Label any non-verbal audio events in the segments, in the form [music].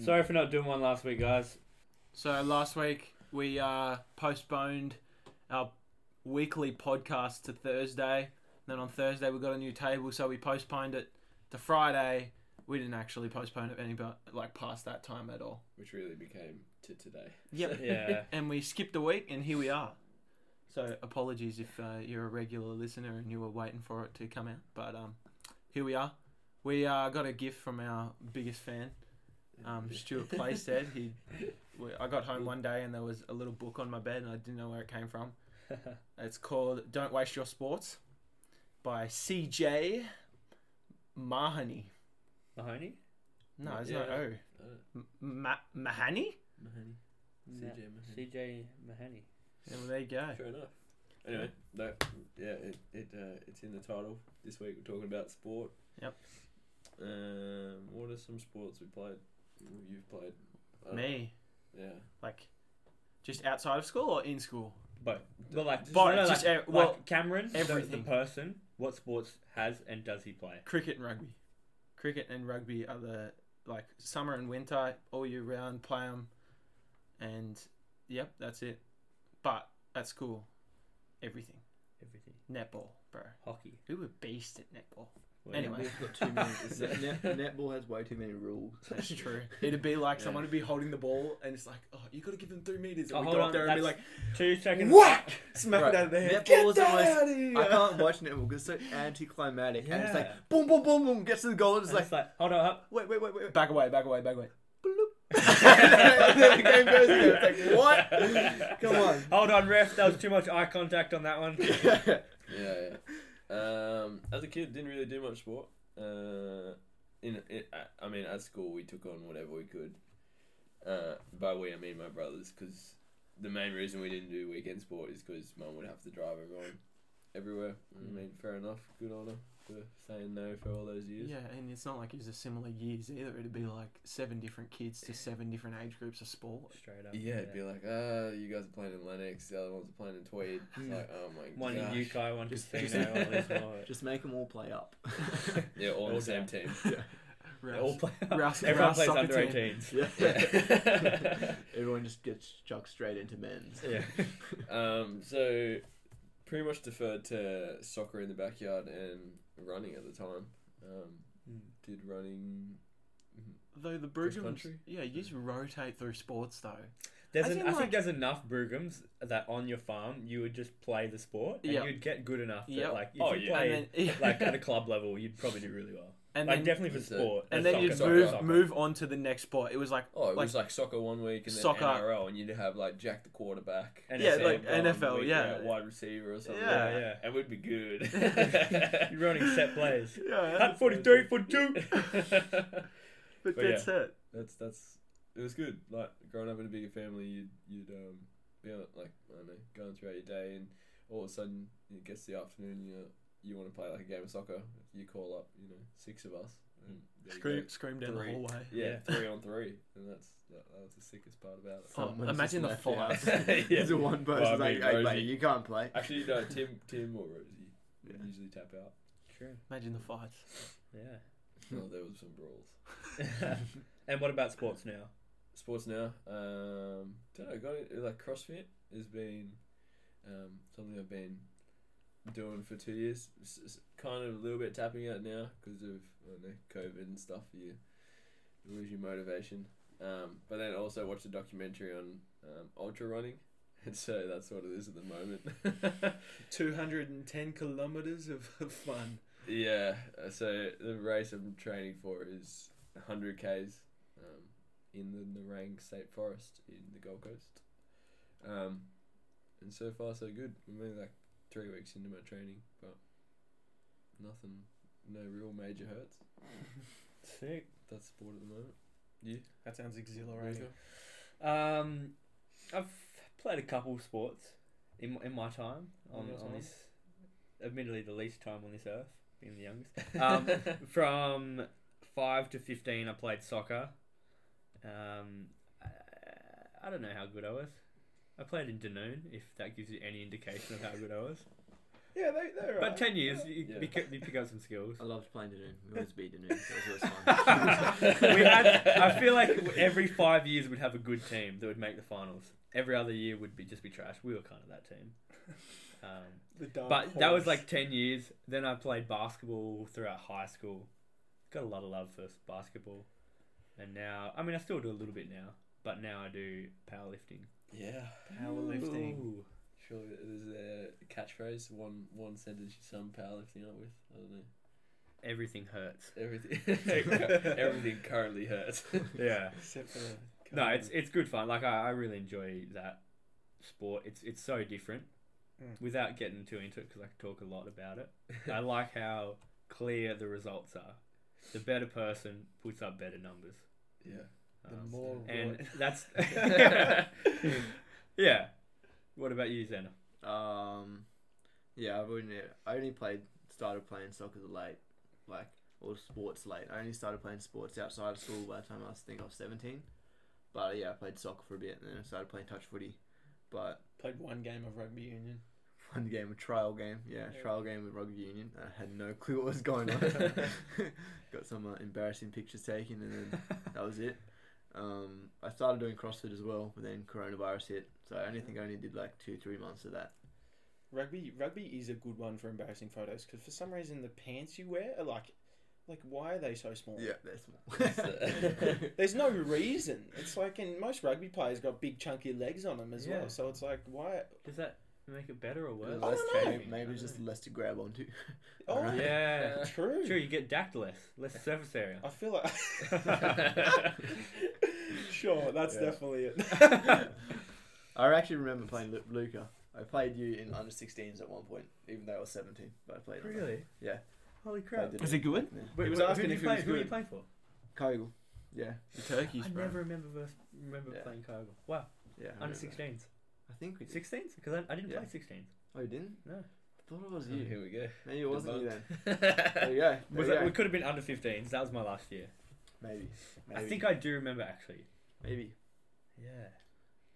Sorry for not doing one last week, guys. So last week we uh, postponed our weekly podcast to Thursday. Then on Thursday we got a new table, so we postponed it to Friday. We didn't actually postpone it any but like past that time at all. which really became to today. Yep. [laughs] Yeah. [laughs] And we skipped a week, and here we are. So apologies if uh, you're a regular listener and you were waiting for it to come out, but um, here we are. We uh, got a gift from our biggest fan, um, Stuart Playstead. He, [laughs] I got home one day and there was a little book on my bed and I didn't know where it came from. [laughs] It's called "Don't Waste Your Sports" by C.J. Mahoney. Mahoney? No, it's Yeah. not O. Uh, Ma- Mahaney. Mahaney. CJ Mahaney. CJ Mahaney. Yeah, well, there you go. Fair enough. Anyway, that yeah, it it uh, it's in the title. This week we're talking about sport. Yep. Um, what are some sports we played? You've played. Don't Me. Yeah. like, just outside of school or in school? But, but like, But no, no, just like, e- well, like Cameron, the- the, everything. person, what sports has and does he play? Cricket and rugby. Cricket and rugby are the like summer and winter, all year round. Play them, and yep, that's it. But at school, everything. Everything. Netball, bro. Hockey. We were beast at netball. Well, Anyway. We've got too many. [laughs] it's- Net, netball has way too many rules. [laughs] That's true. It'd be like Yeah. someone would be holding the ball, and it's like, oh, you got to give them three meters. And Oh, we hold go on, up there and be like, that's Two seconds. whack, smack Right, it out of their head. netball Get is the that most- out of here. I can't watch netball because it's so anticlimactic. And it's like boom, boom, boom, boom, gets to the goal. And it's And like, it's like, hold on, up. wait, wait, wait, wait. Back away, back away, back away. and then the game goes again. It's like, what? [laughs] Come on. Hold on, ref. That was too much eye contact on that one. Yeah, yeah. Um, as a kid, didn't really do much sport. Uh, in it, I mean, at school we took on whatever we could. Uh, by we I mean my brothers, because the main reason we didn't do weekend sport is because mum would have to drive everyone everywhere. I mean, fair enough. Good on her for saying no for all those years. Yeah, and it's not like it was a similar years either. It'd be like seven different kids to seven different age groups of sport. Straight up. Yeah, it'd be like, ah, you guys are playing in Lennox, the other ones are playing in Tweed. It's like, [laughs] oh my One gosh. in UK, one Just- casino, all this [laughs] more. Just make them all play up. [laughs] Yeah, all All the same down. team. They all play. Rouse- Everyone Rouse plays soccer under team. 18s. Yeah. Everyone just gets chucked straight into men's. Yeah. Um, so pretty much deferred to soccer in the backyard and running at the time. Um, Mm. did running. Though the Cross Brugams, yeah, you just rotate through sports though. There's an, I like- think there's enough Brugams that on your farm you would just play the sport and Yep. you'd get good enough that Yep. like if Oh, you yeah. play And then, [laughs] like at a club level you'd probably do really well. And like then, definitely for sport. and uh, then you'd soccer, move soccer. move on to the next sport. It was like Oh, it Like- was like soccer one week and then Soccer. NRL, and you'd have like Jack the quarterback. And Yeah, NFL, like Sam NFL, we'd yeah. go wide receiver or something. Yeah. yeah. and we'd be good. [laughs] [laughs] You're running set plays. yeah, At 43, 42. [laughs] but but that's it. that's that's it was good. Like growing up in a bigger family, you'd you'd um be on, like I don't know going throughout your day, and all of a sudden it gets the afternoon, you you want to play like a game of soccer. You call up, you know, six of us. And Scream, go. scream down Three. the hallway. Yeah, Yeah. three on three, and that's that, that was the sickest part about it. Oh, Someone's imagine just the left fight. out. [laughs] [laughs] Yeah. There's the one person Well, I like, mean, hey, Rosie- mate, you can't play. Actually, no, [laughs] Tim, Tim or Rosie Yeah. usually tap out. True. Imagine the fights. Yeah. Oh, there was some brawls. and what about sports now? Sports now. Um, don't know. Got it, like CrossFit has been um, something I've been doing for two years. S- s- kind of a little bit tapping out now because of I don't know COVID and stuff. You lose your motivation. Um, but then also watched a documentary on um, ultra running, [laughs] and so that's what it is at the moment. [laughs] 210 kilometers of fun. Yeah, uh, so the race I'm training for is 100 k's um, in the Nerang State Forest in the Gold Coast. Um, and so far so good. I'm only like three weeks into my training, but nothing, no real major hurts. Sick. That's sport at the moment. Yeah. That sounds exhilarating. Rachel? Um, I've played a couple of sports in in my time on, on time? this, admittedly the least time on this earth, being the youngest. [laughs] Um, from five to fifteen, I played soccer. Um, I, I don't know how good I was. I played in Dunoon, if that gives you any indication of how good I was. Yeah, they, they're But alright. ten years, you, Yeah. pick, you pick up some skills. I loved playing Dunoon. We always beat Dunoon, so it was always [laughs] fun. [laughs] we had. I feel like every five years we'd have a good team that would make the finals. Every other year would be just be trash. We were kind of that team. [laughs] Um, The dark but that was horse. like ten years. Then I played basketball throughout high school. Got a lot of love for basketball, and now I mean I still do a little bit now, but now I do powerlifting. Yeah. powerlifting. Ooh. Surely there's a catchphrase, one one sentence you sum powerlifting up with. I don't know. Everything hurts. Everything [laughs] [laughs] everything currently hurts. [laughs] Yeah. Except for No, it's it's good fun. Like I, I really enjoy that sport. It's it's so different. Mm. Without getting too into it, because I could talk a lot about it. I like how clear the results are. The better person puts up better numbers. yeah. The Um, more and roy- that's [laughs] [laughs] yeah. What about you, Zena? Um, yeah, I've only I only played started playing soccer late, like or sports late. I only started playing sports outside of school by the time I was I think I was seventeen. But yeah, I played soccer for a bit, and then I started playing touch footy. But played one game of rugby union. [laughs] one game, a trial game, yeah, Yeah. trial game with rugby union. I had no clue what was going on. Got some uh, embarrassing pictures taken, and then that was it. Um, I started doing CrossFit as well, but then coronavirus hit, so I only think I only did like two, three months of that. Rugby rugby is a good one for embarrassing photos because for some reason the pants you wear are like, like why are they so small? Yeah, [laughs] that's small. [laughs] There's no reason. It's like, and most rugby players got big chunky legs on them as Yeah. well. So it's like, why? Does that make it better or worse? I Less- don't know. maybe, maybe it's just less to grab onto. [laughs] Oh, Alright. Yeah. true. True, you get dacked less, less surface area. I feel like. [laughs] [laughs] sure, that's Yeah. definitely it. I actually remember playing Lu- Luca. I played you in under 16s at one point, even though I was 17. But I played. on that. Really? Yeah. Holy Played crap! Was it good? Yeah. Wait, He was who- who asking do if you he was play- Who are you good. playing for? Kyogle. Yeah. The turkeys, I bro. never remember verse, remember Yeah. playing Kyogle. Wow, Yeah. I under remember. 16s. I think we did. 16s? Because I, I didn't Yeah. play 16s. Oh, you didn't? No. I thought it was Oh, you. here we go. Maybe it wasn't you then. Debunked. [laughs] There you go. [laughs] There Was you that, go. we could have been under 15s. That was my last year. Maybe. Maybe. I think I do remember actually. Maybe. Yeah.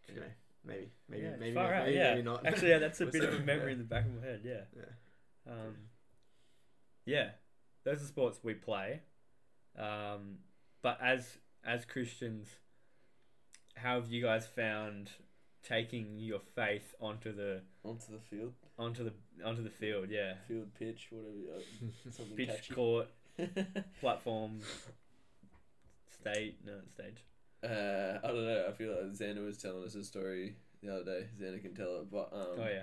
Anyway. Maybe. Maybe. yeah, maybe. far out, maybe, yeah. maybe not. Actually, yeah, that's a We'll [laughs] bit of a memory Yeah. in the back of my head. Yeah. Yeah. Um, yeah, those are sports we play. Um, but as as Christians, how have you guys found taking your faith onto the Onto the field, onto the onto the field? Yeah, field pitch, whatever. uh, [laughs] Something pitch, catchy. court, [laughs] platform, stage, no stage. Uh, I don't know. I feel like Xander was telling us a story the other day. Xander can tell it, but um, oh yeah,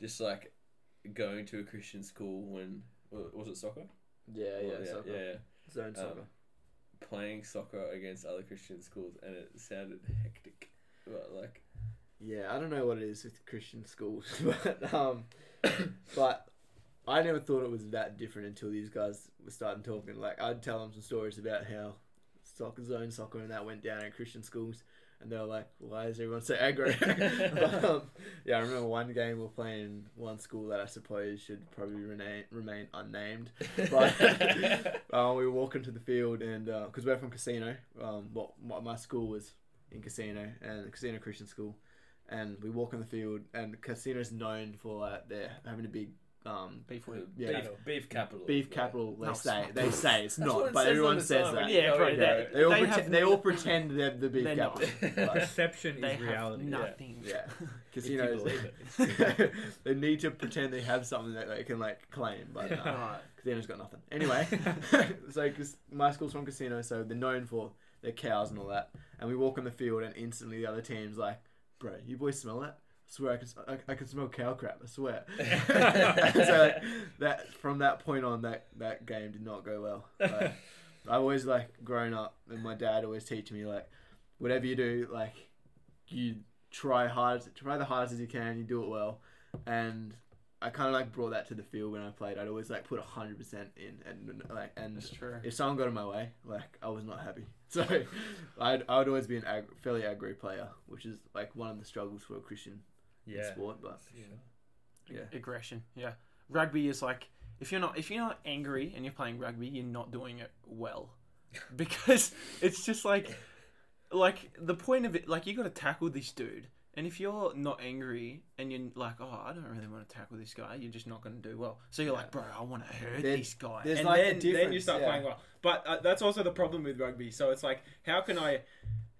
just like going to a Christian school when was it soccer? Yeah, yeah. Well, soccer. yeah, yeah. Zone Um. Playing soccer against other Christian schools, and it sounded hectic. But like, Yeah, I don't know what it is with Christian schools, [laughs] but um, but I never thought it was that different until these guys were starting talking. Like I'd tell them some stories about how soccer zone soccer and that went down in Christian schools, and they were like, "Why is everyone so aggro?" [laughs] but, um, yeah, I remember one game we were playing in one school that I suppose should probably remain remain unnamed, but uh, [laughs] we were walking to the field and because we're from Casino, um, what my, my school was in Casino and Casino Christian School, and we walk on the field and Casino's known for like they're having a big um, Beef beef, Yeah. beef capital. beef like- capital. They No, say they say it's [laughs] not, it but says everyone says sign that. when you Yeah, go bro, in they- They all They pretend, they all pretend they're the beef They're capital. [laughs] but, Perception They is have reality. nothing. yeah, [laughs] If you casinos believe it. they need to pretend they have something that they can like claim, but no. Alright. Casino's got nothing. Anyway, so cause my school's from Casino, so they're known for their cows and all that. And we walk on the field, and instantly the other team's like, "Bro, you boys smell that? I swear I can, I, I can smell cow crap. I swear." [laughs] [laughs] so that from that point on, that that game did not go well. Like, I've always like grown up, and my dad always teaching me like, whatever you do, like, you try hard, try the hardest as you can, you do it well, and I kind of like brought that to the field when I played. I'd always like put hundred percent in, and like, and That's true. if someone got in my way, like I was not happy. [laughs] So I'd I would always be an ag- fairly aggro player, which is like one of the struggles for a Christian in Yeah. sport. But Yeah. yeah, Aggression. Yeah. Rugby is like if you're not if you're not angry and you're playing rugby, you're not doing it well, [laughs] because it's just like like the point of it. Like you got to tackle this dude, And if you're not angry and you're like, oh, I don't really want to tackle this guy, you're just not going to do well. So you're like, bro, I want to hurt this guy. there's and like a then, then you difference, start yeah. playing well. But uh, that's also the problem with rugby. So it's like, how can I,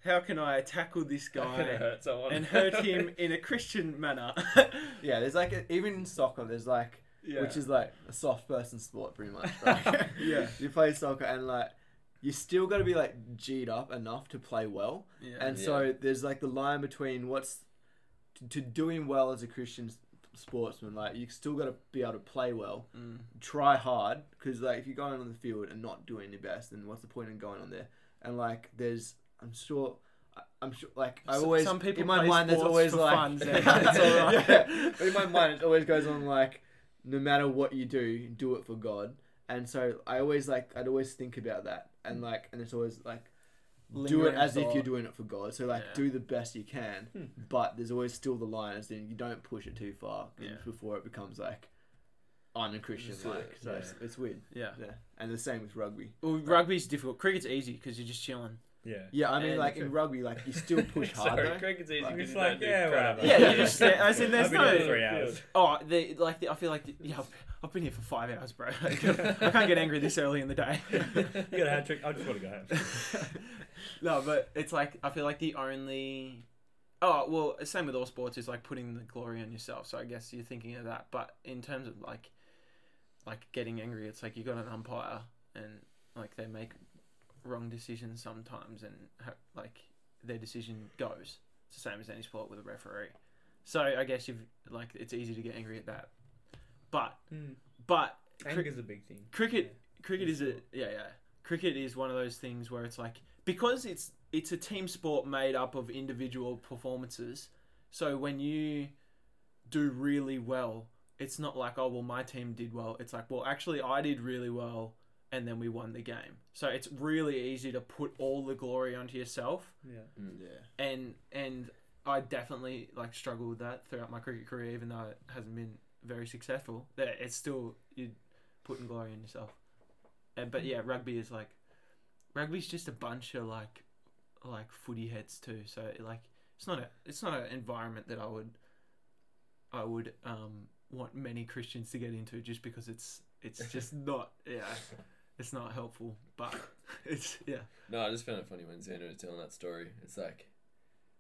how can I tackle this Gonna guy hurt someone and hurt [laughs] him in a Christian manner? [laughs] Yeah, there's like a, even in soccer, there's like yeah. which is like a soft person sport, pretty much. [laughs] Like, Yeah. you play soccer and like you still got to be like g'd up enough to play well, yeah. and so there's like the line between what's to, to doing well as a Christian sportsman. Like you still got to be able to play well, Mm. try hard, because like if you're going on the field and not doing your best, then what's the point in going on there? And like there's, I'm sure. I- I'm sure, like I always some people in my mind. There's always like, fun, [laughs] Zen. It's all right. Yeah. [laughs] But in my mind, it always goes on like, no matter what you do, do it for God. And so I always like, I'd always think about that, and like, and it's always like, do it Lingering as if thought. you're doing it for God. So like, Yeah. do the best you can, Hmm. but there's always still the line, as in you don't push it too far Yeah. before it becomes like un-Christian Just, uh, like. So yeah. it's, it's weird. Yeah. Yeah, and the same with rugby. Well, rugby's difficult. Cricket's easy because you're just chilling. Yeah. Yeah, I mean, And- like in rugby, like you still push [laughs] hard. Sorry, though. cricket's easy. Like, because It's you like, don't do yeah, crap. whatever. Yeah, you just stand- as in there's I've been no- here three hours. [laughs] Oh, they like the, I feel like the, yeah, I've, been here for five hours, bro. [laughs] I can't get angry this early in the day. [laughs] you got a hat trick. I just want to go home. [laughs] no, but it's like I feel like the only. Oh well, same with all sports is like putting the glory on yourself. So I guess you're thinking of that. But in terms of like, like getting angry, it's like you got an umpire and like they make wrong decisions sometimes, and ha- like their decision goes. It's the same as any sport with a referee. So I guess you've like it's easy to get angry at that. But mm. but cri- Anger's a big thing. cricket cricket in is a yeah yeah. Cricket is one of those things where it's like because it's it's a team sport made up of individual performances so when you do really well it's not like oh well my team did well. It's like well actually i did really well and then we won the game. So it's really easy to put all the glory onto yourself. Yeah. Mm, yeah. and and I definitely like struggled with that throughout my cricket career, even though it hasn't been very successful. That it's still you putting glory in yourself. And but yeah, rugby is like rugby's just a bunch of like like footy heads too. So like it's not a it's not an environment that I would I would um want many Christians to get into just because it's it's [laughs] just not yeah it's not helpful. But [laughs] it's yeah No, I just found it funny when Xander was telling that story. It's like,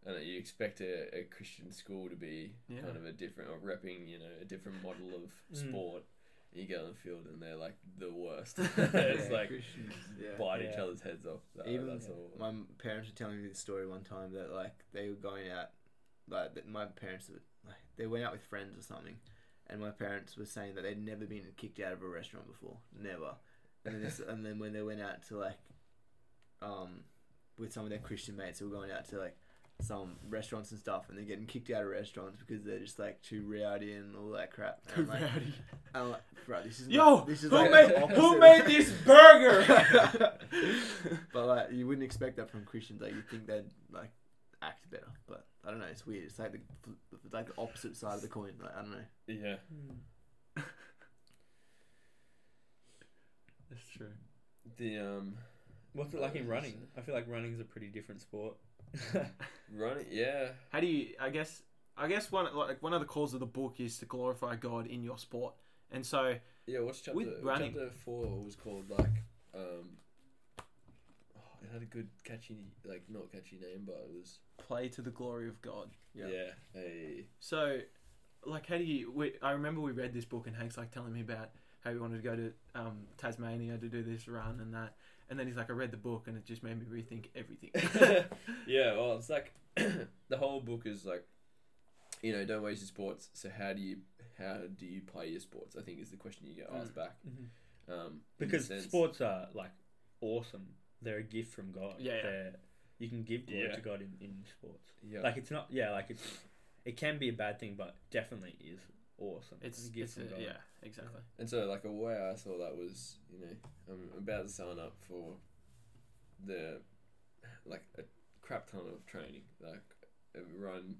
I know, you expect a, a Christian school to be Yeah. kind of a different, or repping, you know, a different model of Mm. sport. You get on the field and they're like the worst. [laughs] it's Yeah, like Christians, yeah. bite each other's heads off. That, Even that's all. My parents were telling me this story one time that like they were going out, like that my parents were, like they went out with friends or something, and my parents were saying that they'd never been kicked out of a restaurant before, never. And then, this, and then when they went out to like, um, with some of their Christian mates who were going out to like some restaurants and stuff, and they're getting kicked out of restaurants because they're just like too rowdy and all that crap. And I'm like, rowdy. I'm like, bro, this is Yo, like, this is who like made the who opposite." made [laughs] this burger? [laughs] but like you wouldn't expect that from Christians. Like you think they'd like act better, but I don't know. It's weird. It's like the it's like the opposite side of the coin. Like I don't know. yeah. That's true. The um What's it like in running? I feel like running's a pretty different sport. [laughs] running, yeah. How do you? I guess. I guess one like one of the calls of the book is to glorify God in your sport, and so Yeah, what's chapter? With running. Chapter four was called like um. oh, it had a good catchy, like not catchy name, but it was play to the glory of God. yeah. a So, like, how do you? We, I remember we read this book, and Hank's like telling me about how he wanted to go to um, Tasmania to do this run and that, and then he's like, I read the book, and it just made me rethink everything. [laughs] [laughs] yeah, well, it's like [clears throat] the whole book is like, you know, don't waste your sports. So how do you how do you play your sports? I think is the question you get asked back. Um, in the because sports are like awesome. They're a gift from God. Yeah, yeah. They're, you can give glory Yeah. to God in, in sports. yeah, Like it's not. Yeah, like it's. It can be a bad thing, but definitely is awesome. it's a gift it's from a, God. yeah, exactly. and so like a way I saw that was, you know, I'm about to sign up for the like a crap ton of training. Like a run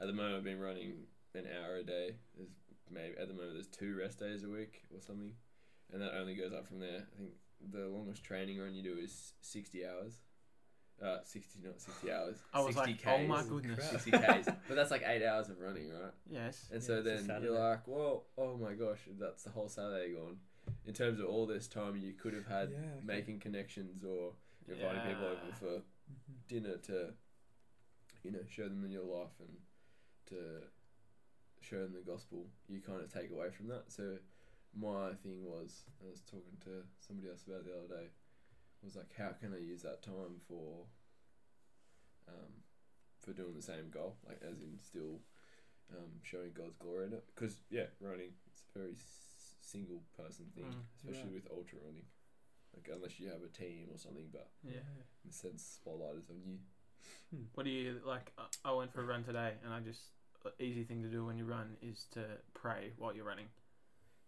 at the moment I've been running an hour a day. There's maybe at the moment there's two rest days a week or something, and that only goes up from there. I think the longest training run you do is sixty hours Uh, sixty not sixty hours. I was 60 like, Ks. oh my goodness. Sixty k's, but that's like eight hours of running, right? Yes. And Yeah, so it's then you're like, well, oh my gosh, that's the whole Saturday gone. In terms of all this time you could have had Yeah, okay. making connections or inviting people over Yeah. for dinner to, you know, show them your life and to show them the gospel, you kind of take away from that. So my thing was, I was talking to somebody else about it the other day, was like, how can I use that time for, um, for doing the same goal, like as in still, um, showing God's glory in it? Because yeah, running it's a very s- single person thing, Mm, especially with ultra running. Like unless you have a team or something, but Yeah. in a sense, spotlight is on you. What do you like? I- I went for a run today, and I just uh, easy thing to do when you run is to pray while you're running.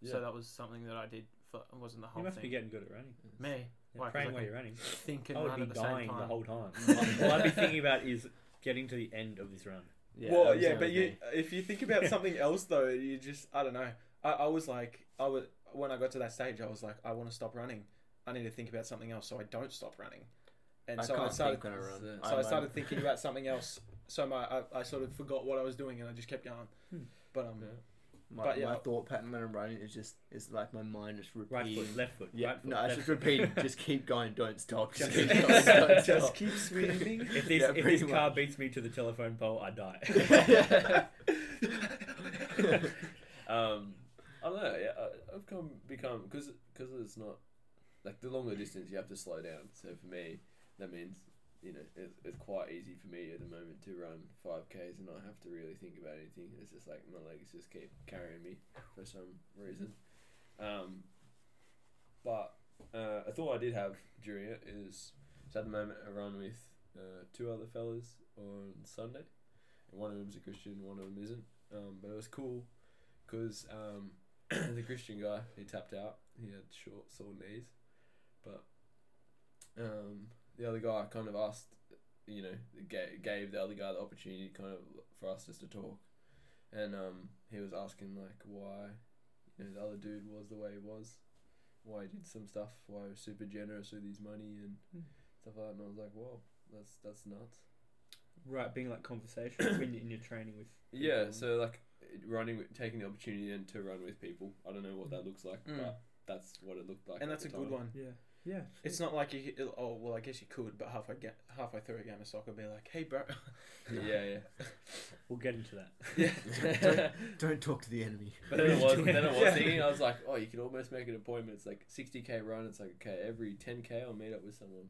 So that was something that I did. For it wasn't the whole. You must thing. be getting good at running. Me, Yeah, Why, 'cause praying I while you're running. think and I would be at the dying the whole time. [laughs] All I'd be thinking about is getting to the end of this run. Yeah, well, yeah, but you, if you think about [laughs] something else though, you just I don't know. I, I was like I was when I got to that stage, I was like I want to stop running. I need to think about something else so I don't stop running. And I so can't I started think run. So so I I'm- started thinking about something else. So my I, I sort of forgot what I was doing and I just kept going. Hmm. But um Yeah. My, But yeah. my thought pattern when I'm running is just is like my mind just Right foot, left foot, Yeah, right foot. no, it's left just repeating. [laughs] just keep going. Don't stop. Just, keep [laughs] going. Just stop. keep [laughs] swimming. If this, Yeah, if this car beats me to the telephone pole, I die. um, I don't know. Yeah, I, I've come become because because it's not like the longer distance you have to slow down. So for me, that means you know it's, it's quite easy for me at the moment to run five k's and not have to really think about anything. It's just like my legs just keep carrying me for some reason. Um, but uh, a thought I did have during it is so at the moment I run with uh, two other fellas on Sunday, and one of them's a Christian, one of them isn't. Um, but it was cool because um, [coughs] the Christian guy he tapped out. He had short, sore knees, but um, the other guy kind of asked, you know, gave, gave the other guy the opportunity kind of for us just to talk, and um, he was asking like why, you know, the other dude was the way he was, why he did some stuff, why he was super generous with his money and Hmm. stuff like that, and I was like, whoa, that's that's nuts. right, being like conversation when you're in your training with. [coughs] Yeah, so like running, with, taking the opportunity then to run with people. I don't know what that looks like, Mm. but that's what it looked like. and at that's a the good one. Yeah, yeah. It's not like you. Oh well, I guess you could, but halfway get halfway through a game of soccer, be like, "Hey, bro." [laughs] Yeah, yeah. [laughs] We'll get into that. Yeah. [laughs] Don't talk to the enemy. but then it was, then it was thinking, I was like, oh, you can almost make an appointment. It's like 60k run. It's like, okay, every 10k I'll meet up with someone.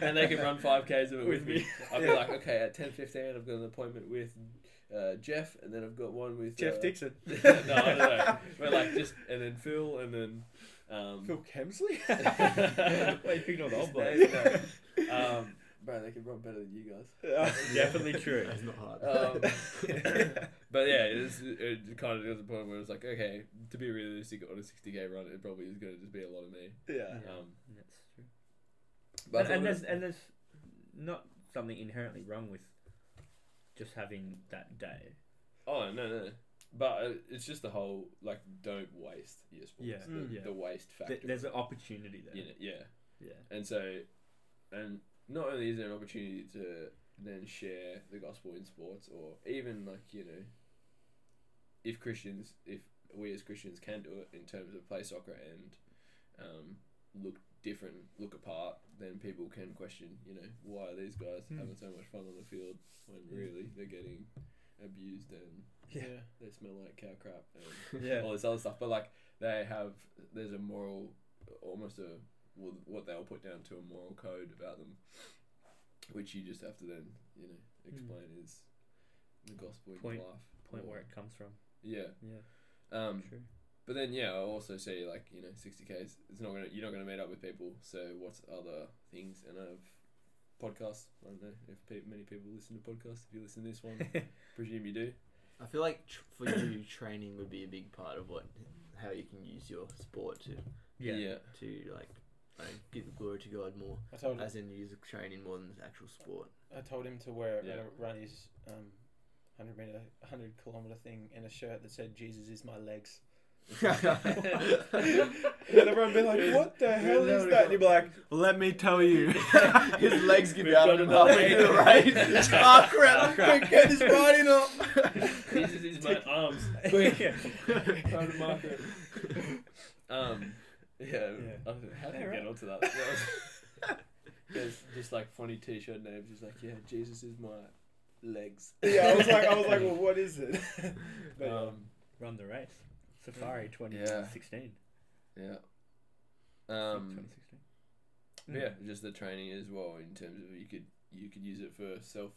and they can run 5ks of it with, With me. me. I'll be like, okay, at 10.15 I've got an appointment with uh, Jeff, and then I've got one with Jeff uh, Dixon. no, I don't know. But like just, and then Phil, and then. Um, Phil Kemsley. [laughs] Wait, you picked all the old blokes. His name, no. [laughs] um, [laughs] bro, they can run better than you guys. Definitely true. That's not hard. Um, but yeah, it, is, it kind of was a point where it's like, okay, to be realistic on a 60k run, it probably is going to just be a lot of me. yeah. Um, That's true. but and, and there's and there's not something inherently wrong with just having that day. oh no no, but uh, it's just the whole like don't waste your sports. Yeah, the, Mm. yeah. the waste factor. Th- There's an opportunity there. you know, yeah, Yeah. and so, and not only is there an opportunity to then share the gospel in sports, or even like you know, if Christians, if we as Christians can do it in terms of play soccer and um, look different, look apart, then people can question, you know, why are these guys Hmm. having so much fun on the field when really they're getting abused and Yeah. they smell like cow crap and [laughs] Yeah. all this other stuff. But like they have, there's a moral, almost a what they'll put down to a moral code about them, which you just have to then you know explain is the gospel in Hmm. Point- your life. Point or- where it comes from. yeah. Yeah. Um, True. but then yeah, I also see like you know sixty k's. It's not gonna you're not gonna meet up with people. So what's other things? And I have podcasts. I don't know if pe- many people listen to podcasts. If you listen to this one, [laughs] presume you do. I feel like tr- for you, training would be a big part of what how you can use your sport to Yeah. to like like, give the glory to God more, I told as in use training more than the actual sport. I told him to wear Yeah. run his um, hundred meter, hundred kilometer thing in a shirt that said "Jesus is my legs." [laughs] And everyone be like, "What the hell is that?" And you'd be like, Let me tell you. [laughs] His legs give We've out got and halfway through the race. race. Ah, crap! Quick, get this party up. Jesus is my arms. [laughs] Quick. Trying to. Um, yeah. Yeah. I don't know, how did Yeah, I right. get onto that? That was- There's just like funny T-shirt names. Just like, yeah, Jesus is my legs. "Yeah." I was like, "I was like, well, what is it?" But, um, um, Run the race. Safari 2016. yeah. Um, Um, 2016. but yeah, just the training as well. In terms of you could you could use it for self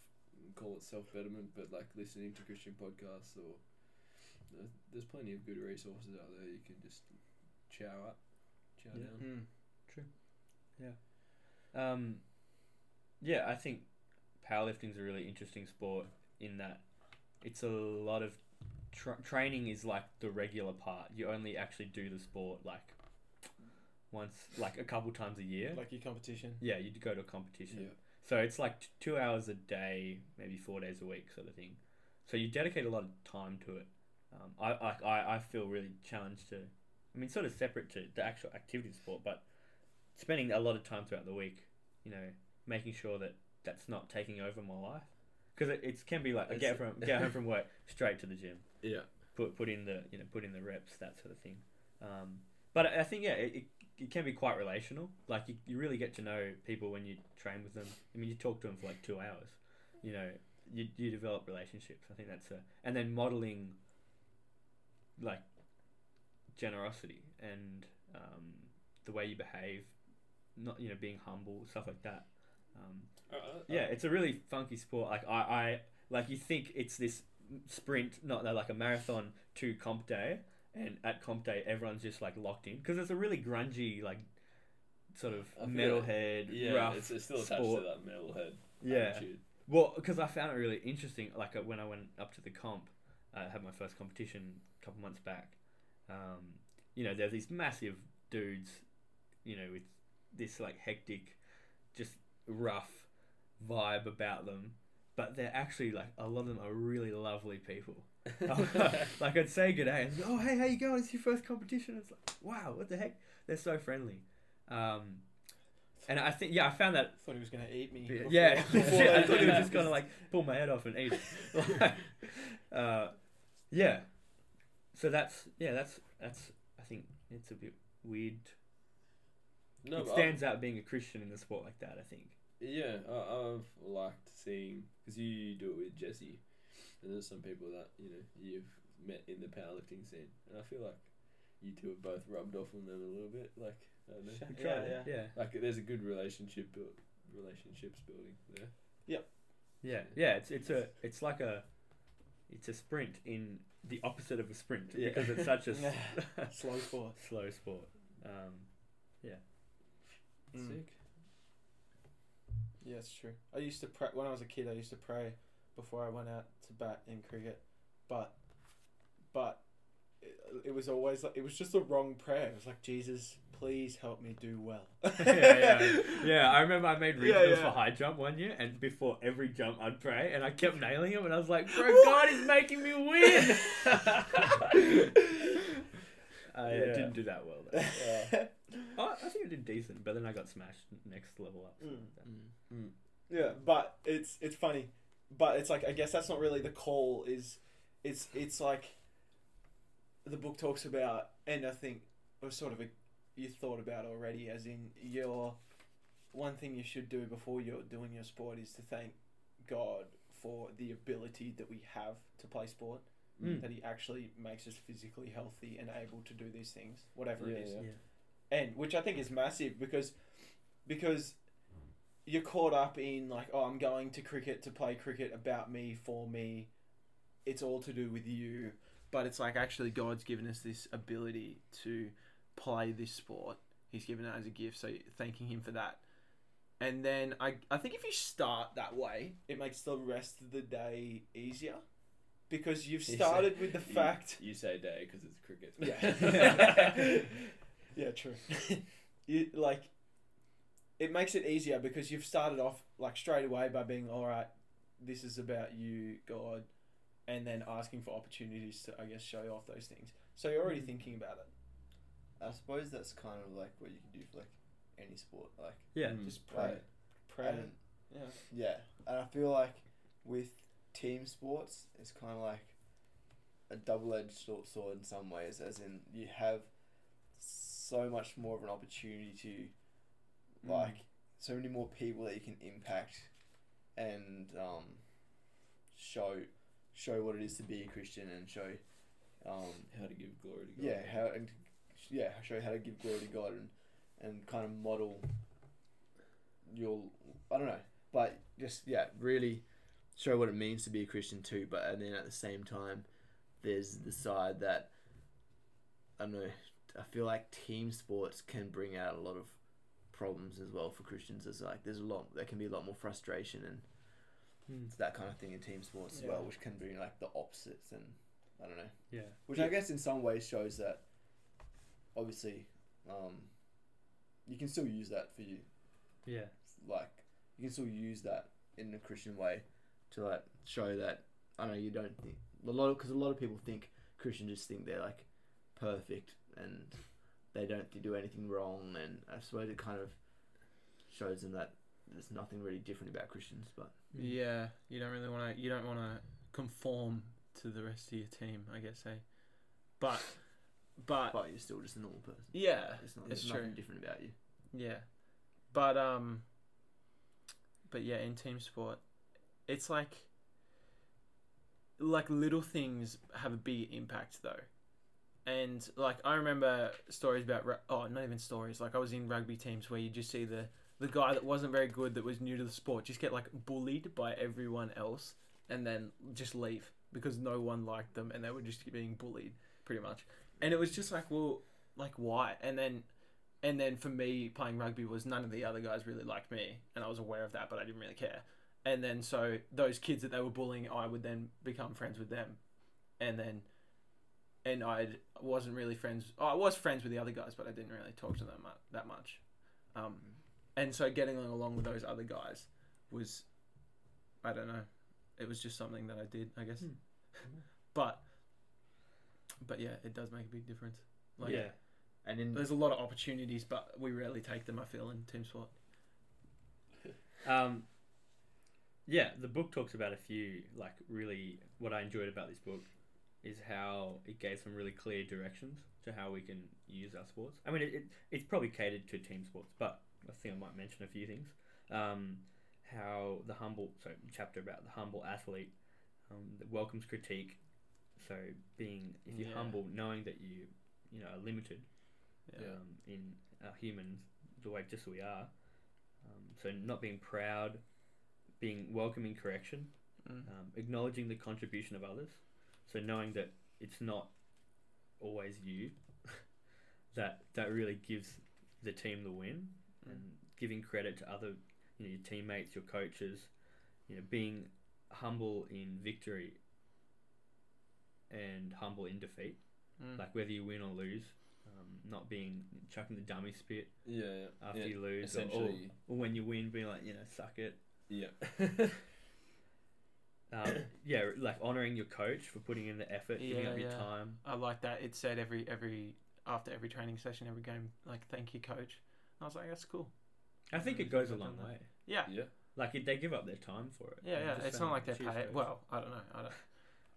call it self betterment, but like listening to Christian podcasts or there's- there's plenty of good resources out there. You can just chow up, chow Yeah. down. hmm. Um, yeah, I think powerlifting's a really interesting sport in that it's a lot of tra- training is like the regular part. You only actually do the sport like once, like a couple times a year. like your competition. yeah, you go to a competition. Yeah. So it's like t- two hours a day, maybe four days a week, sort of thing. So you dedicate a lot of time to it. Um, I, I, I I feel really challenged to. I mean, sort of separate to the actual activity of sport, but spending a lot of time throughout the week, you know, making sure that that's not taking over my life, because it, it can be like I get from [laughs] get home from work straight to the gym, Yeah. put put in the you know put in the reps that sort of thing. Um, but I think yeah, it, it, it can be quite relational. Like you, you really get to know people when you train with them. I mean, you talk to them for like two hours. You know, you you develop relationships. I think that's a and then modeling like generosity and um, the way you behave, not you know being humble, stuff like that. Um, yeah, it's a really funky sport. Like I, I like you think it's this sprint, not no, like a marathon to comp day, and at comp day everyone's just like locked in because it's a really grungy like sort of metalhead, Yeah, rough. it's, it's still attached sport. to that metalhead Yeah. attitude. Well, because I found it really interesting. Like uh, when I went up to the comp, I had my first competition a couple months back. Um, you know, there's these massive dudes, you know, with this like hectic, just rough vibe about them. But they're actually like a lot of them are really lovely people. [laughs] like I'd say good day, and oh hey, how you going? It's your first competition. It's like wow, what the heck? They're so friendly. Um, and I think yeah, I found that I thought he was gonna eat me. yeah, before- [laughs] yeah. before I thought he was just gonna like [laughs] pull my head off and eat it. Like, uh, yeah. So that's yeah, that's that's I think it's a bit weird. no, it stands out being a Christian in a sport like that. I think. Yeah, I, I've liked seeing because you do it with Jesse, and there's some people that you know you've met in the powerlifting scene, and I feel like you two have both rubbed off on them a little bit. Like I don't know, Sure. We Yeah, yeah, like there's a good relationship built, relationships building there. Yep. Yeah, yeah. It's it's a it's like a it's a sprint in the opposite of a sprint Yeah. because it's such a Yeah. [laughs] Slow sport. [laughs] slow sport. Um, Mm. Sick. Yeah, it's true. I used to pray when I was a kid. I used to pray before I went out to bat in cricket, but but it, it was always like it was just the wrong prayer. It was like Jesus, please help me do well. [laughs] yeah, yeah, yeah. I remember I made Yeah, regionals yeah. for high jump one year, and before every jump I'd pray, and I kept [laughs] nailing them, and I was like, "Bro, God is making me win." [laughs] I uh, Yeah. didn't do that well. Though. Oh, I think I did decent, but then I got smashed next level up. Mm. Mm. Yeah, but it's it's funny, but it's like I guess that's not really the call. Is it's it's like the book talks about, and I think it was sort of a you thought about already, as in your one thing you should do before you're doing your sport is to thank God for the ability that we have to play sport. Mm. That He actually makes us physically healthy and able to do these things, whatever Yeah, it is yeah. And which I think is massive because because you're caught up in like oh I'm going to cricket to play cricket about me for me. It's all to do with you. But it's like actually God's given us this ability to play this sport. He's given it as a gift. So thanking him for that. And then I, I think if you start that way it makes the rest of the day easier. Because you've You say- started with the You- fact You, say day because it's cricket. yeah. [laughs] [laughs] yeah, true. [laughs] you like it makes it easier because you've started off like straight away by being all right. This is about you, God, and then asking for opportunities to, I guess, show off those things. So you're already thinking about it. I suppose that's kind of like what you can do for like any sport. Like Yeah. Mm. Just pray. Right. Pray. and Yeah. yeah, and I feel like with team sports, it's kind of like a double-edged sword in some ways. As in, you have so much more of an opportunity to Mm. like so many more people that you can impact and um, show show what it is to be a Christian and show um, How to give glory to God. yeah how and yeah show how to give glory to God and and kind of model your I don't know but just yeah really show what it means to be a Christian too but and then at the same time there's the side that I don't know I feel like team sports can bring out a lot of problems as well for Christians as like there's a lot there can be a lot more frustration and Mm. that kind of thing in team sports as well which can bring like the opposites and I don't know Yeah. which I guess in some ways shows that obviously um, you can still use that for you Yeah. like you can still use that in a Christian way to like show that I don't know you don't think a lot because a lot of people think Christians just think they're like perfect and they don't do anything wrong and I suppose it kind of shows them that there's nothing really different about Christians but Yeah, you don't really want to. You don't want to conform to the rest of your team, I guess. Eh? But, but but you're still just a normal person yeah, it's not it's nothing different about you Yeah, but um, but yeah, in team sport, it's like like little things have a big impact though, and like I remember stories about oh not even stories like I was in rugby teams where you just see the the guy that wasn't very good that was new to the sport just get like bullied by everyone else and then just leave because no one liked them and they were just being bullied pretty much. And it was just like well like why? And then and then for me playing rugby was none of the other guys really liked me and i was aware of that but i didn't really care. And then so those kids that they were bullying i would then become friends with them. And then and i wasn't really friends oh, i was friends with the other guys but i didn't really talk to them mu- that much um, and so getting along with those other guys was i don't know it was just something that i did i guess Hmm. [laughs] but but yeah it does make a big difference like yeah. and in there's a lot of opportunities, but we rarely take them. I feel in team sport. [laughs] Um, yeah, the book talks about a few like really. What I enjoyed about this book is how it gave some really clear directions to how we can use our sports. I mean, it, it it's probably catered to team sports, but I think I might mention a few things. Um, how the humble so chapter about the humble athlete um, that welcomes critique. So being if you're Yeah. humble, knowing that you you know are limited Yeah. um, in our humans the way just we are. Um, so not being proud, being welcoming correction, Mm. um, acknowledging the contribution of others. So knowing that it's not always you [laughs] that that really gives the team the win, Mm. and giving credit to other you know your teammates, your coaches, you know being humble in victory and humble in defeat Mm. like whether you win or lose, um, not being chucking the dummy spit Yeah, yeah. after yeah. you lose, or, or, or when you win, being like you know suck it. yeah. [laughs] um, yeah, like honoring your coach for putting in the effort, giving Yeah, up your yeah. time. I like that. It said every every after every training session, every game, like thank you, coach. I was like, that's cool. I think it goes a I've long done that. way. Yeah, Yeah. Like it, they give up their time for it. yeah, yeah. just It's not like they're cheers, paid. Well, I don't know. I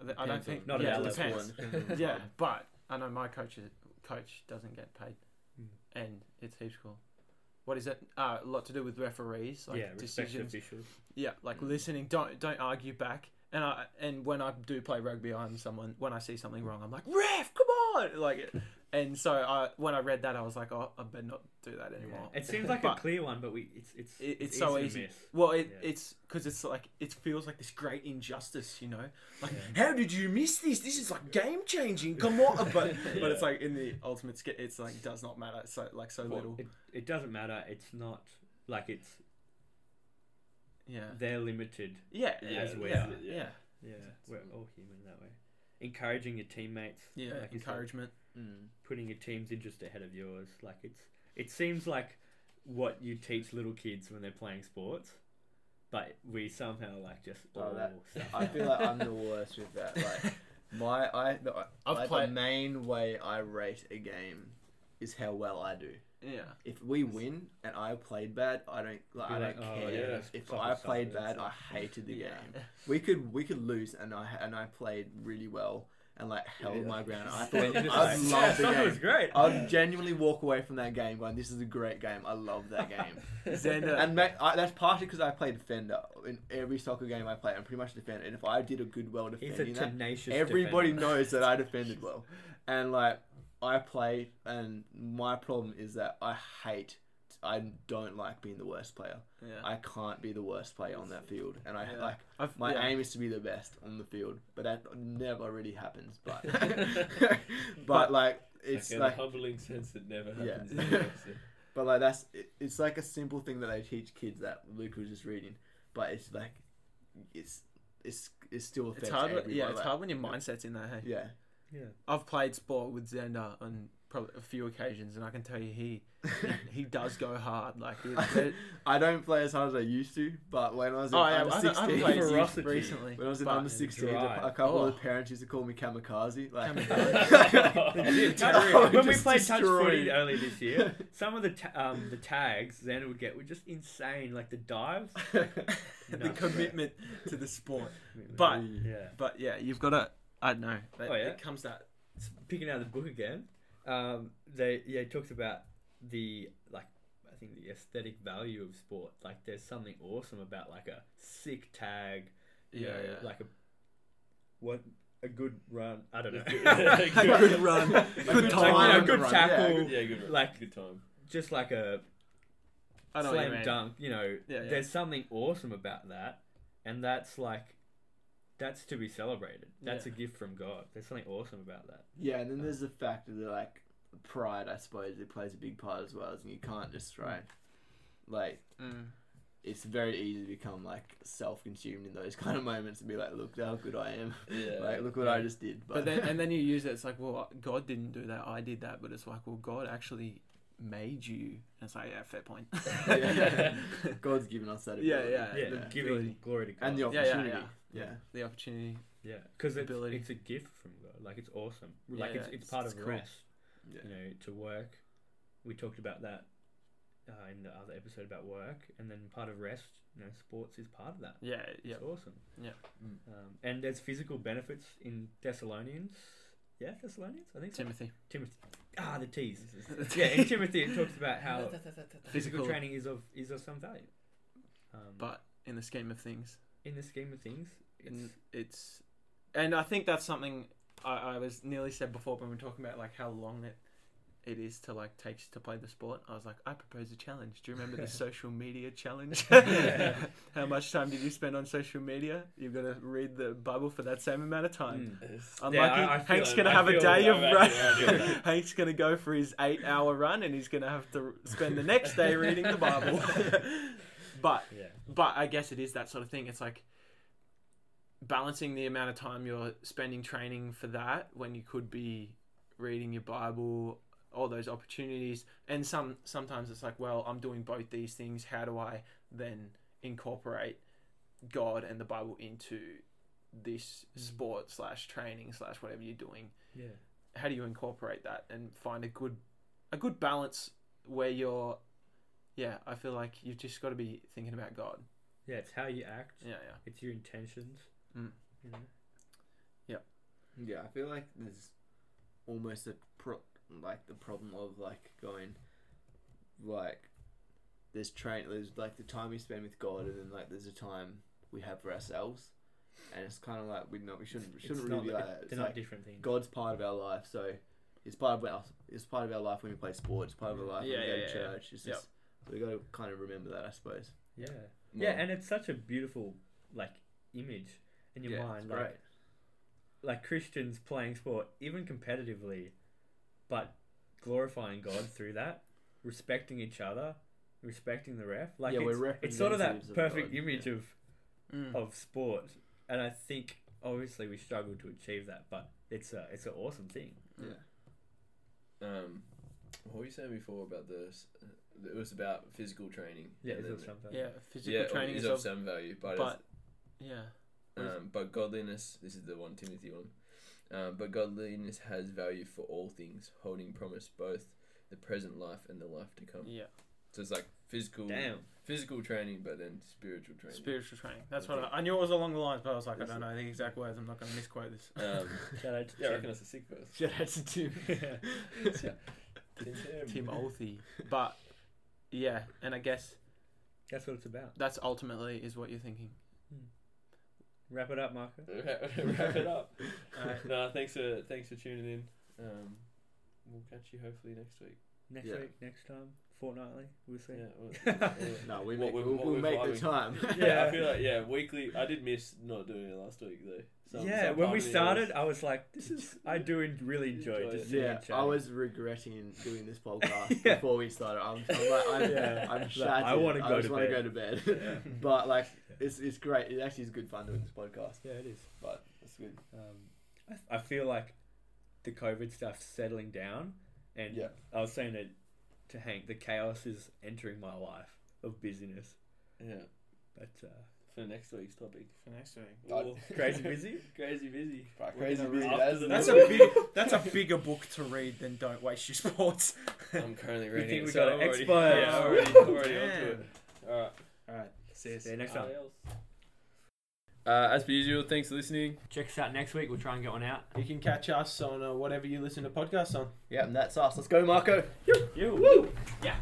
don't. I don't think. Not at yeah, our it depends. [laughs] yeah, but I know my coach is, coach doesn't get paid, Mm. and it's heaps cool. What is it? Uh, a lot to do with referees, like yeah, decisions. officials. Yeah, like Mm. listening. Don't don't argue back. And I and when I do play rugby, I'm someone. When I see something wrong, I'm like, ref, come on, like. it- [laughs] And so I when I read that, I was like, oh, I better not do that anymore. It seems like But- a clear one, but we it's it's It- it's so to easy. miss. Well, it, Yeah. it's because it's like it feels like this great injustice, you know. Like, Yeah. how did you miss this? This is like game changing. Come on, [laughs] but but it's like in the ultimate, sk- it's like does not matter. So like so Well, little. It, it doesn't matter. It's not like it's Yeah. they're limited. Yeah. Yeah, Yeah. as we Yeah. are. Yeah. Yeah, It's- we're all human that way. Encouraging your teammates. Yeah. like you said. encouragement. Mm. putting your team's interest ahead of yours. Like it's it seems like what you teach little kids when they're playing sports, but we somehow like just Oh, all that- I feel like I'm the [laughs] worst with that. Like [laughs] My I the, I've like, played- the main way I rate a game is how well I do. Yeah. If we win and I played bad, I don't like, I don't like, oh, care. yeah, if suck I played bad, I hated the [laughs] Yeah. game. We could we could lose and I and I played really well and like held Yeah. my ground. I [laughs] thought you're I like, loved yeah, the [laughs] soccer was great. I'd genuinely walk away from that game going, "This is a great game. I love that game." [laughs] Xander, and I, that's partially because I play defender in every soccer game I play. I'm pretty much a defender, and if I did a good well defending that, everybody defender. knows that I defended well. And like I play, and my problem is that I hate. I don't like being the worst player. yeah. I can't be the worst player on that field, and I Yeah. like I've, my yeah. aim is to be the best on the field, but that never really happens. But [laughs] [laughs] but like it's Like, like a humbling sense, it never happens. anyway, [laughs] so. But like that's it, it's like a simple thing that they teach kids that Luke was just reading, but it's like it's it's it's still affects It's hard. everybody. Yeah, it's like- hard when your mindset's in there. Hey, Yeah, Yeah. I've played sport with Xander on probably a few occasions, and I can tell you he he does go hard. Like, he, there- [laughs] I don't play as hard as I used to, but when I was in oh yeah, under I haven't, I haven't sixteen, played Ferocity. recently. when I was in but- under sixteen, a, dry. a couple of Oh. the parents used to call me kamikaze. Like Legit, touch- I would when we just played touch destroy- footy earlier this year, [laughs] some of the ta- um, the tags Xander would get were just insane. Like the dives, [laughs] the Nuts, commitment to the sport. But yeah, but yeah, you've got to. I don't know. It, Oh, yeah? it comes that. picking out the book again, um, they yeah it talks about the like I think the aesthetic value of sport. Like there's something awesome about like a sick tag, Yeah, know, yeah. like a what a good run. I don't know. [laughs] A good run, [laughs] Like, good like, time. you know, good Run, yeah, tackle, Yeah, good. Like- good time. just like a I know what you slam dunk. You know, Yeah, yeah. there's something awesome about that, and that's like that's to be celebrated. That's Yeah. a gift from God. There's something awesome about that. yeah, and then there's the fact of the like pride. I suppose it plays a big part as well, and you can't just right, like Mm. it's very easy to become like self-consumed in those [laughs] kind of moments and be like, look how good I am. [laughs] Yeah. Like, look what Yeah. I just did. But then and then you [laughs] use it. It's like, well, God didn't do that. I did that. But it's like, well, God actually made you. And it's like, yeah, fair point. Yeah. God's given us that Yeah, ability. yeah. Yeah, the giving glory to God. And the Yeah, yeah, opportunity. Yeah. yeah. the opportunity. Yeah, because it's, ability. it's a gift from God. Like it's awesome. Like Yeah, it's, yeah, it's it's- part it's of cool. rest. Yeah. You know, to work. We talked about that uh, in the other episode about work, and then part of rest. You know, sports is part of that. Yeah, yeah. It's awesome. Yeah. Mm. Um, and there's physical benefits in Thessalonians. Yeah, Thessalonians. I think so. Timothy. Timothy. Ah, the T's. [laughs] yeah, in Timothy it talks about how [laughs] physical Physical. training is of is of some value. Um, But in the scheme of things, in the scheme of things, it's, and it's, and I think that's something I, I was nearly said before when we were talking about like how long it it is to like takes to play the sport. I was like, I propose a challenge. Do you remember the [laughs] social media challenge? [laughs] [laughs] how much time did you spend on social media? You've got to read the Bible for that same amount of time. Mm. Unlucky. Yeah, I- I Hank's it. gonna I have a day of I'm run. actually- I feel that. Hank's gonna go for his eight-hour run, and he's gonna have to spend the next day reading the Bible. but yeah. but I guess it is that sort of thing. It's like balancing the amount of time you're spending training for that when you could be reading your Bible, all those opportunities. And some sometimes it's like, well, I'm doing both these things. How do I then incorporate God and the Bible into this Mm. sport slash training slash whatever you're doing? Yeah. How do you incorporate that and find a good a good balance where you're yeah, I feel like you've just got to be thinking about God. Yeah, it's how you act. Yeah, yeah. It's your intentions. Mm. You know. Yeah, I feel like there's almost a pro like the problem of like going like there's train there's like the time we spend with God and then like there's a time we have for ourselves and it's kind of like we not we shouldn't we shouldn't It's really not, be like that. It's They're not like different things. God's part of our life, so it's part of our it's part of our life when we play sports, part of our life Yeah, when we go yeah, to yeah, church. It's Yep. just so we got to kind of remember that, I suppose. Yeah. Well, Yeah, and it's such a beautiful like image in your Yeah, mind. it's Like, great. like Christians playing sport, even competitively, but glorifying God through that, respecting each other, respecting the ref. Like Yeah, it's, we're it's sort of that representatives of perfect God, image yeah. of Mm. of sport, and I think obviously we struggle to achieve that, but it's a it's an awesome thing. Yeah. Um, what were you saying before about this? It was about physical training. Yeah, and is then- it something? Yeah, physical yeah, training is is of of, some value, but, but yeah, it's, um, but godliness. This is the one Timothy one. Um, but godliness has value for all things, holding promise both the present life and the life to come. Yeah, So it's like physical, Damn. physical training, but then spiritual training. spiritual training. That's Okay. what I, I knew it was along the lines, but I was like, I don't know the exact words. I'm not going to misquote this. Um, [laughs] Shout out to yeah, I Tim. reckon that's a sick verse. Shout out to Tim. [laughs] Tim Olthy, but yeah, and I guess That's what it's about. that's ultimately is what you're thinking. Wrap it up, Marco. [laughs] Wrap it up. [laughs] Alright. no, thanks for thanks for tuning in. Um, we'll catch you hopefully next week. Next Yeah. week, next time, fortnightly, we'll see. Yeah, well, [laughs] No, we make, we're- we'll, what we'll make the time. yeah, [laughs] Yeah. I feel like yeah, weekly. I did miss not doing it last week though. Some- yeah, some when we started, was- I was like, "This is." I do en- really enjoy Enjoy just it. sitting Yeah, I was regretting doing this [laughs] podcast Yeah. before we started. I'm, I'm like, I'm, Yeah. I'm Like, shattered. I wanna go just to wanna bed. go to bed. Yeah. but like, it's it's great. It actually is good fun doing this podcast. Yeah, it is. But it's good. Um, I, I feel like the COVID stuff's settling down, and Yeah. I was saying that to Hank, the chaos is entering my life of busyness. yeah But uh, for next week's topic. For next week, Ooh. crazy busy. [laughs] crazy busy. Right, We're crazy busy. That's, that's that's a big, [laughs] that's a bigger book to read than Don't Waste Your Sports. [laughs] I'm currently We reading. think it, we so got an I'm already- expert. Yeah, I'm already, I'm already onto it. All right. All right, see you. See you next time. Uh, as per usual, thanks for listening. Check us out next week. We'll try and get one out. You can catch us on uh, whatever you listen to podcasts on. yeah, and that's us. Let's go, Marco. You. Woo. Yeah.